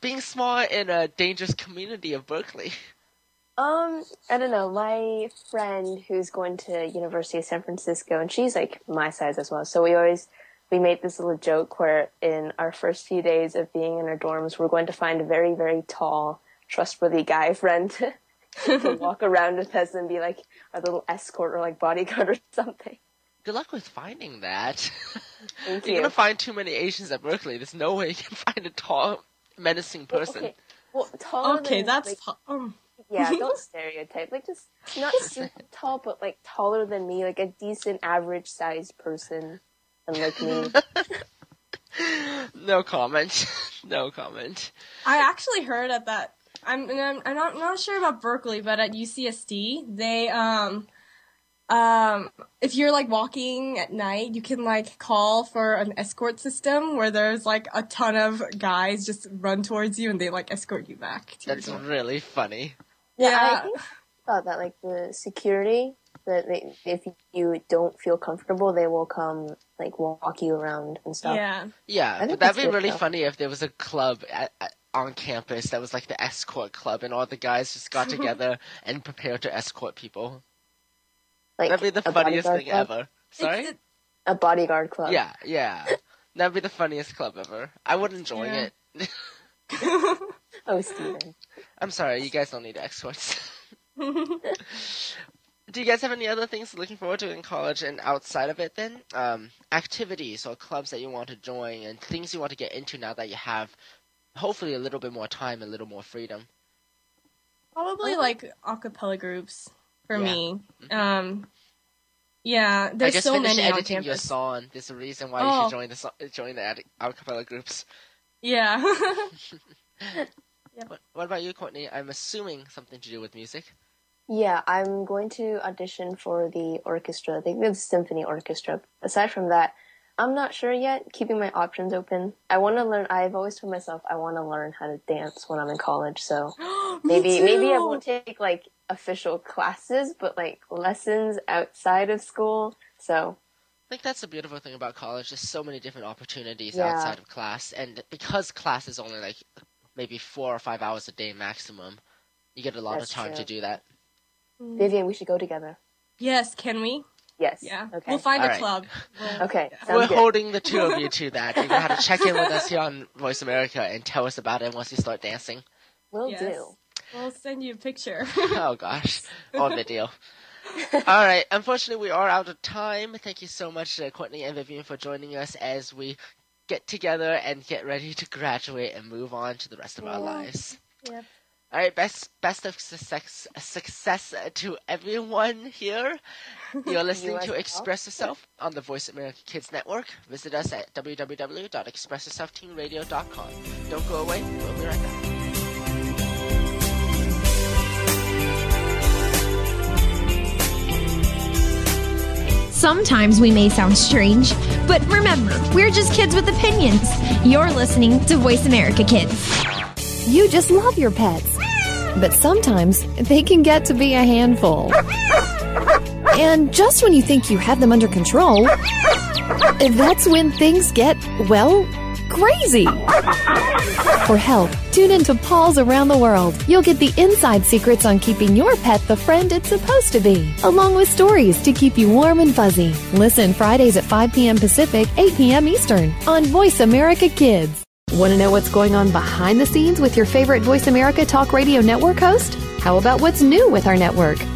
being small in a dangerous community of Berkeley? Um, I don't know. My friend who's going to University of San Francisco, and she's like my size as well. So we always we made this little joke where in our first few days of being in our dorms, we're going to find a very very tall, trustworthy guy friend to, to walk around with us and be like our little escort or like bodyguard or something. Good luck with finding that. Thank You're you. gonna find too many Asians at Berkeley. There's no way you can find a tall, menacing person. Okay. Well, taller Okay, than, that's like, po- um, yeah. Don't stereotype. Like just not super tall, but like taller than me, like a decent average sized person, and like me. No comment. no comment. I actually heard at that. I'm I'm, I'm not not sure about Berkeley, but at UCSD they um um if you're like walking at night, you can like call for an escort system where there's like a ton of guys just run towards you and they like escort you back. To That's your really funny. Yeah, Yeah. I think about that. Like the security, that they, if you don't feel comfortable, they will come like walk you around and stuff. Yeah. Yeah, but that'd be really though. funny if there was a club at, at, on campus that was like the escort club, and all the guys just got together and prepared to escort people. Like That'd be the funniest thing club? ever. Sorry? A bodyguard club. Yeah, yeah. That'd be the funniest club ever. I would enjoy Yeah. it. Oh, Steven. I'm sorry, you guys don't need escorts. Do you guys have any other things looking forward to in college and outside of it then? Um, activities or clubs that you want to join and things you want to get into now that you have hopefully a little bit more time, a little more freedom. Probably like acapella groups for Yeah. me. Um, yeah, I there's just so finished many on editing your campus. song. There's a reason why you Oh. should join the so- join the ad- acapella groups. Yeah. What, what about you, Courtney? I'm assuming something to do with music. Yeah, I'm going to audition for the orchestra. I think the symphony orchestra. Aside from that, I'm not sure yet. Keeping my options open. I want to learn. I've always told myself I want to learn how to dance when I'm in college. So maybe maybe I won't take like official classes, but like lessons outside of school. So I think that's the beautiful thing about college. There's so many different opportunities Yeah. outside of class, and because class is only like maybe four or five hours a day maximum, you get a lot That's of time true. to do that. Vivian, we should go together. yes, can we? Yes. Yeah. Okay. We'll find All a right. club. We'll- Okay. yeah. We're good. holding the two of you to that. You're gonna have to check in with us here on Voice America and tell us about it once you start dancing. We'll Yes. do. We'll send you a picture. oh gosh, or video. All right. Unfortunately, we are out of time. Thank you so much, uh, Courtney and Vivian, for joining us as we get together and get ready to graduate and move on to the rest of our lives. Yep. All right, best best of success success to everyone here. You're listening as to. Express Yourself on the Voice America Kids Network. Visit us at www.expressyourselfteenradio.com. Don't go away. We'll be right back. Sometimes we may sound strange, but remember, we're just kids with opinions. You're listening to Voice America Kids. You just love your pets. But sometimes they can get to be a handful. And just when you think you have them under control, that's when things get, well, crazy. For help, tune into Paws Around the World. You'll get the inside secrets on keeping your pet the friend it's supposed to be, along with stories to keep you warm and fuzzy. Listen Fridays at 5 p.m. Pacific, 8 p.m. Eastern on Voice America Kids. Want to know what's going on behind the scenes with your favorite Voice America Talk Radio Network host? How about what's new with our network?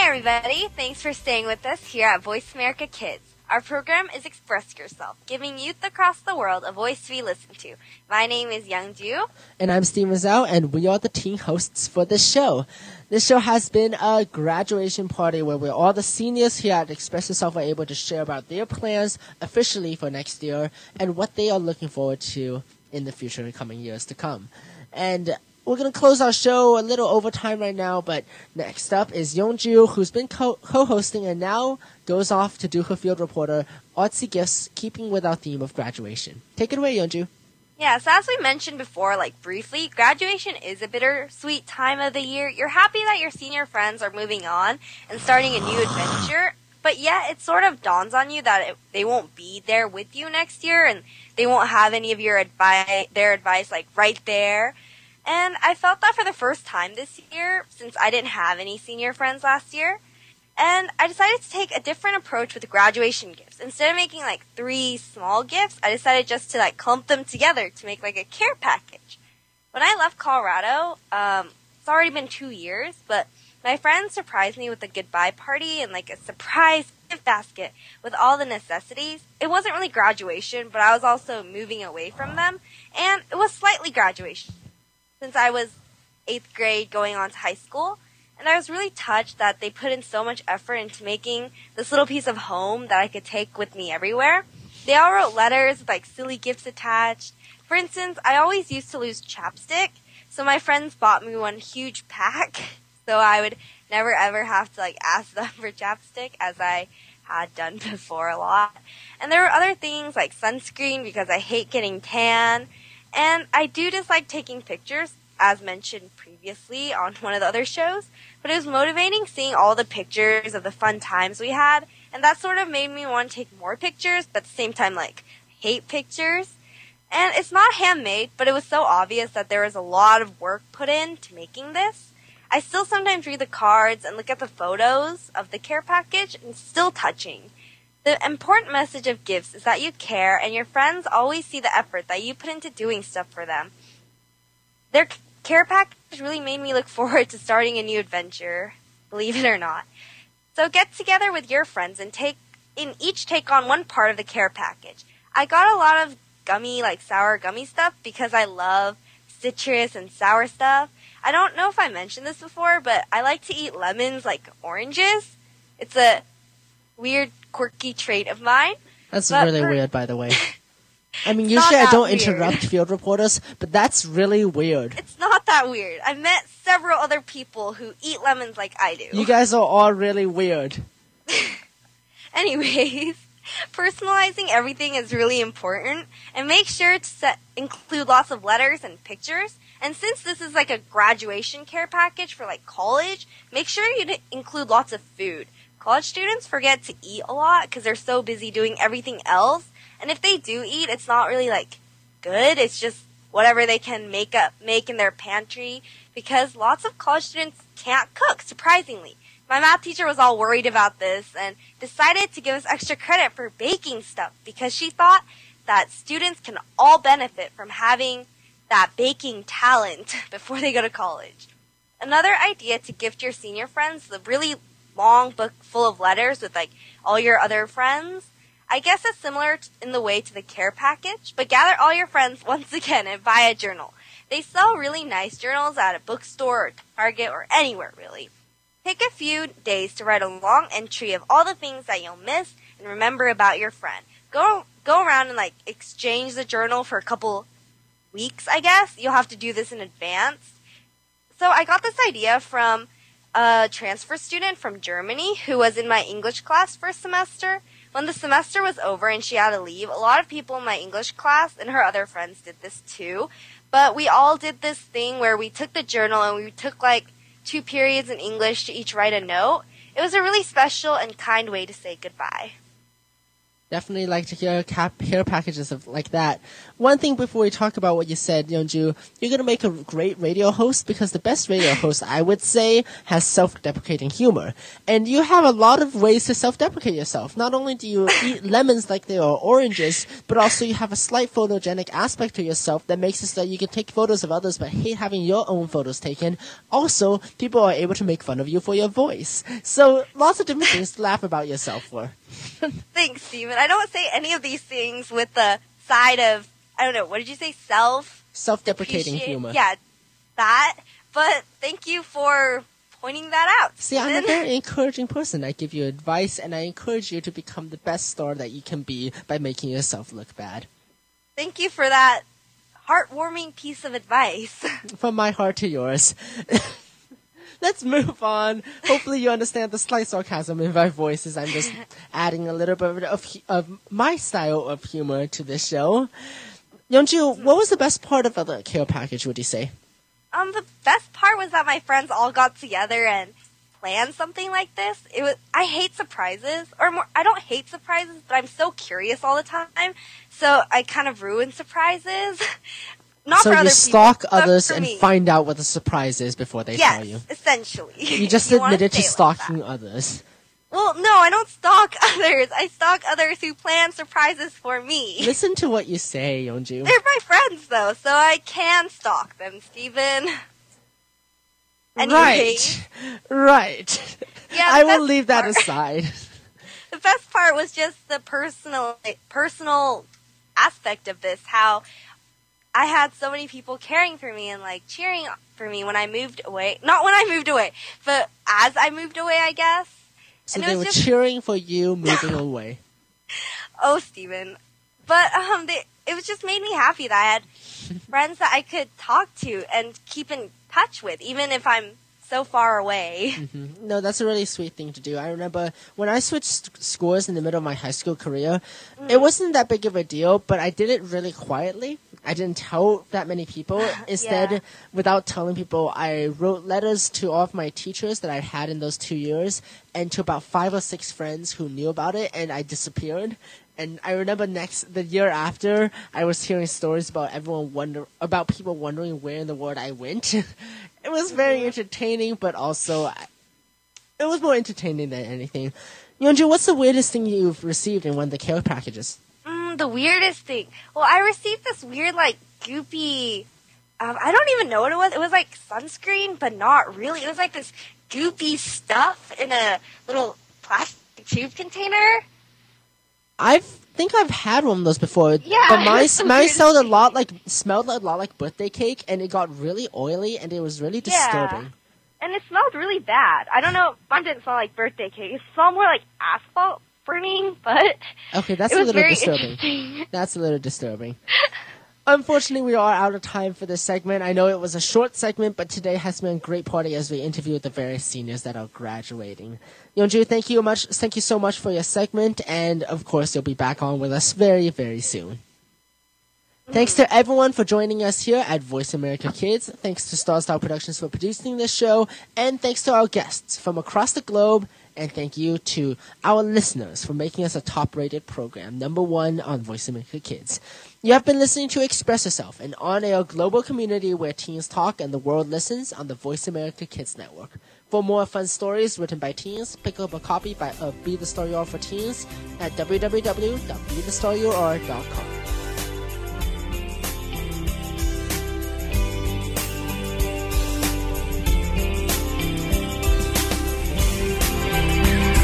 Hey everybody, thanks for staying with us here at Voice America Kids. Our program is Express Yourself, giving youth across the world a voice to be listened to. My name is Yeonju. And I'm Steven Zhao, and we are the teen hosts for this show. This show has been a graduation party where we're all the seniors here at Express Yourself are able to share about their plans officially for next year and what they are looking forward to in the future in coming years to come. And we're gonna close our show a little over time right now, but next up is Yeonju, who's been co- co-hosting and now goes off to do her field reporter artsy gifts, keeping with our theme of graduation. Take it away, Yeonju. Yeah, so as we mentioned before, like briefly, graduation is a bittersweet time of the year. You're happy that your senior friends are moving on and starting a new adventure, but yet it sort of dawns on you that it, they won't be there with you next year and they won't have any of your advice, their advice like right there. And I felt that for the first time this year, since I didn't have any senior friends last year. And I decided to take a different approach with graduation gifts. Instead of making like three small gifts, I decided just to like clump them together to make like a care package. When I left Colorado, um, it's already been two years, but my friends surprised me with a goodbye party and like a surprise gift basket with all the necessities. It wasn't really graduation, but I was also moving away from them, and it was slightly graduation since I was eighth grade going on to high school. And I was really touched that they put in so much effort into making this little piece of home that I could take with me everywhere. They all wrote letters with like silly gifts attached. For instance, I always used to lose chapstick, so my friends bought me one huge pack, so I would never ever have to like ask them for chapstick as I had done before a lot. And there were other things like sunscreen because I hate getting tan. And I do dislike taking pictures, as mentioned previously on one of the other shows, but it was motivating seeing all the pictures of the fun times we had, and that sort of made me want to take more pictures, but at the same time, like, hate pictures. And it's not handmade, but it was so obvious that there was a lot of work put into making this. I still sometimes read the cards and look at the photos of the care package, and still touching. The important message of gifts is that you care and your friends always see the effort that you put into doing stuff for them. Their care package really made me look forward to starting a new adventure, believe it or not. So get together with your friends and take in each take on one part of the care package. I got a lot of gummy like sour gummy stuff because I love citrus and sour stuff. I don't know if I mentioned this before, but I like to eat lemons like oranges. It's a weird quirky trait of mine. That's But really for- weird, by the way. I mean, usually I don't weird. interrupt field reporters, but that's really weird. It's not that weird. I've met several other people who eat lemons like I do. You guys are all really weird. Anyways, personalizing everything is really important, and make sure to set, include lots of letters and pictures. And since this is like a graduation care package for like college, make sure you include lots of food. College students forget to eat a lot because they're so busy doing everything else. And if they do eat, it's not really like good. It's just whatever they can make up make in their pantry because lots of college students can't cook surprisingly. My math teacher was all worried about this and decided to give us extra credit for baking stuff because she thought that students can all benefit from having that baking talent before they go to college. Another idea to gift your senior friends the really long book full of letters with like all your other friends. I guess it's similar in the way to the care package, but gather all your friends once again and buy a journal. They sell really nice journals at a bookstore or Target or anywhere really. Take a few days to write a long entry of all the things that you'll miss and remember about your friend. Go go around and like exchange the journal for a couple weeks, I guess. You'll have to do this in advance. So I got this idea from a transfer student from Germany who was in my English class for a semester. When the semester was over and she had to leave, a lot of people in my English class and her other friends did this too. But we all did this thing where we took the journal and we took like two periods in English to each write a note. It was a really special and kind way to say goodbye. Definitely like to hear cap- packages of like that. One thing before we talk about what you said, Yeonju, you're gonna make a great radio host because the best radio host, I would say, has self-deprecating humor. And you have a lot of ways to self-deprecate yourself. Not only do you eat lemons like they are oranges, but also you have a slight photogenic aspect to yourself that makes it so that you can take photos of others but hate having your own photos taken. Also, people are able to make fun of you for your voice. So lots of different things to laugh about yourself for. Thanks, Steven. I don't say any of these things with the side of I don't know. What did you say? Self Self-deprecating humor. Yeah, that. But thank you for pointing that out. See, I'm a very encouraging person. I give you advice and I encourage you to become the best star that you can be by making yourself look bad. Thank you for that heartwarming piece of advice. From my heart to yours. Let's move on. Hopefully, you understand the slight sarcasm in my voices. I'm just adding a little bit of, of my style of humor to this show. Yeonju, what was the best part of the care package? Would you say? Um, the best part was that my friends all got together and planned something like this. It was I hate surprises, or more, I don't hate surprises, but I'm so curious all the time, so I kind of ruin surprises. Not so you other stalk people, others and me. find out what the surprise is before they yes, tell you. essentially. You just wanna admitted to say it like stalking others. Well, no, I don't stalk others. I stalk others who plan surprises for me. Listen to what you say, Yeonju. They're my friends, though, so I can stalk them, Steven. Anyway, Right. Right. Yeah, I will leave that part- aside. the best part was just the personal personal aspect of this how i had so many people caring for me and like cheering for me when i moved away not when i moved away but as i moved away i guess So And they were just- cheering for you moving away. oh steven but um they, it was just made me happy that i had friends that i could talk to and keep in touch with even if i'm so far away Mhm. No, that's a really sweet thing to do. I remember when I switched schools in the middle of my high school career, Mm. it wasn't that big of a deal, but I did it really quietly. I didn't tell that many people. Instead, Yeah. without telling people, I wrote letters to all of my teachers that I had in those two years and to about five or six friends who knew about it, and I disappeared. And I remember next the year after, I was hearing stories about everyone wonder about people wondering where in the world I went. it was very entertaining, but also it was more entertaining than anything. Yeonju, what's the weirdest thing you've received in one of the care packages? Mm, the weirdest thing. Well, I received this weird, like, goopy. Um, I don't even know what it was. It was like sunscreen, but not really. It was like this goopy stuff in a little plastic tube container. I think I've had one of those before. Yeah, but mine the mine smelled a lot like smelled a lot like birthday cake, and it got really oily, and it was really disturbing. And it smelled really bad. I don't know. Mine didn't smell like birthday cake. It smelled more like asphalt burning, but Okay, that's a little disturbing. That's a little disturbing. Unfortunately, we are out of time for this segment. I know it was a short segment, but today has been a great party as we interviewed the various seniors that are graduating. Yeonju, thank you much. Thank you so much for your segment, and of course, you'll be back on with us very, very soon. Thanks to everyone for joining us here at Voice America Kids. Thanks to Star Style Productions for producing this show. And thanks to our guests from across the globe. And thank you to our listeners for making us a top rated program, number one on Voice America Kids. You have been listening to Express Yourself, an on air global community where teens talk and the world listens on the Voice America Kids Network. For more fun stories written by teens, pick up a copy by, of Be the Star You Are for Teens at www.bethestaryouare.com.